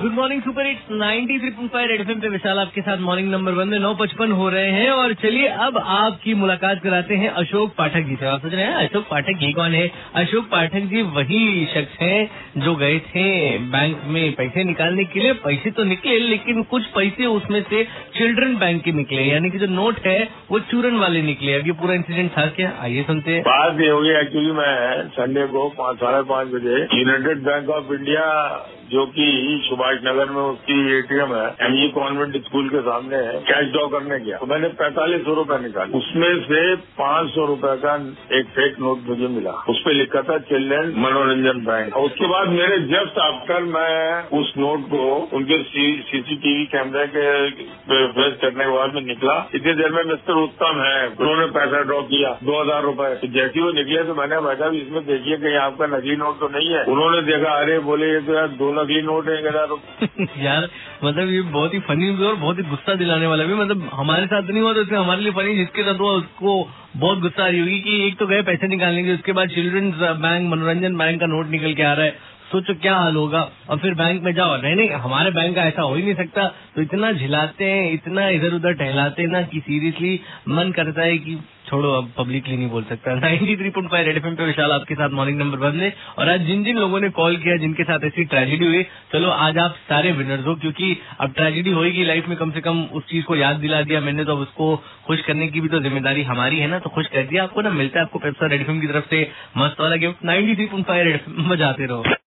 Good morning super hits 93.5 red FM पे विशाल आपके साथ मॉर्निंग नंबर वन में नौ पचपन हो रहे हैं और चलिए अब आपकी मुलाकात कराते हैं अशोक पाठक जी से। आप सोच रहे हैं अशोक पाठक ये कौन है? अशोक पाठक जी वही शख्स हैं जो गए थे बैंक में पैसे निकालने के लिए। पैसे तो निकले, लेकिन कुछ पैसे उसमें से चिल्ड्रन बैंक के निकले। यानी कि जो नोट है, वो चूरन वाले निकले। अब ये पूरा इंसिडेंट था क्या? आइए सुनते हैं। बात ये हुई एक्चुअली मैं संडे को पाँच, साढ़े पाँच बजे यूनाइटेड बैंक ऑफ़ इंडिया जो कि सुभाष नगर में उसकी एटीएम है एमजी कॉन्वेंट स्कूल के सामने है कैश ड्रॉ करने गया। तो मैंने पैंतालीस सौ रुपये निकाले। उसमें से पाँच सौ रुपये का एक फेक नोट मुझे मिला। उस पर लिखा था चिल्ड्रन मनोरंजन बैंक। और उसके बाद मेरे जस्ट आफ्टर मैं उस नोट को उनके सीसीटीवी कैमरे के फेस करने के बाद में निकला। इतनी देर में मिस्टर उत्तम है, उन्होंने पैसा ड्रॉ किया, दो हज़ार रुपये तो जैसे वो निकले तो मैंने बैठा इसमें देखिए कहीं आपका नकली नोट तो नहीं है। उन्होंने देखा, अरे, बोले, ये तो यार दो नकली नोट है हज़ार रुपये यार मतलब ये बहुत ही फनी और बहुत ही गुस्सा दिलाने वाला भी मतलब हमारे साथ नहीं हुआ तो इसमें हमारे लिए फनी जिसके साथ हुआ, उसको बहुत गुस्सा आ रही होगी कि एक तो गए पैसे निकालने के उसके बाद चिल्ड्रंस बैंक मनोरंजन बैंक का नोट निकल के आ रहा है। सोचो, क्या हाल होगा? और फिर बैंक में जाओ। नहीं नहीं, हमारे बैंक का ऐसा हो ही नहीं सकता। तो इतना झिलाते हैं, इतना इधर उधर टहलाते हैं ना, कि सीरियसली मन करता है कि छोड़ो, अब पब्लिकली नहीं बोल सकता। 93.5 रेड एफएम पे विशाल आपके साथ मॉर्निंग नंबर बदले और आज जिन जिन लोगों ने कॉल किया, जिनके साथ ऐसी ट्रेजेडी हुई, चलो आज आप सारे विनर्स हो, क्योंकि अब ट्रेजेडी होगी लाइफ में कम से कम उस चीज़ को याद दिला दिया मैंने तो अब उसको खुश करने की भी तो ज़िम्मेदारी हमारी है ना तो खुश कर दिया। आपको ना मिलता है आपको पेप्सा रेड एफएम की तरफ़ से मस्त वाला gift ninety three point five red F बजाते रहो।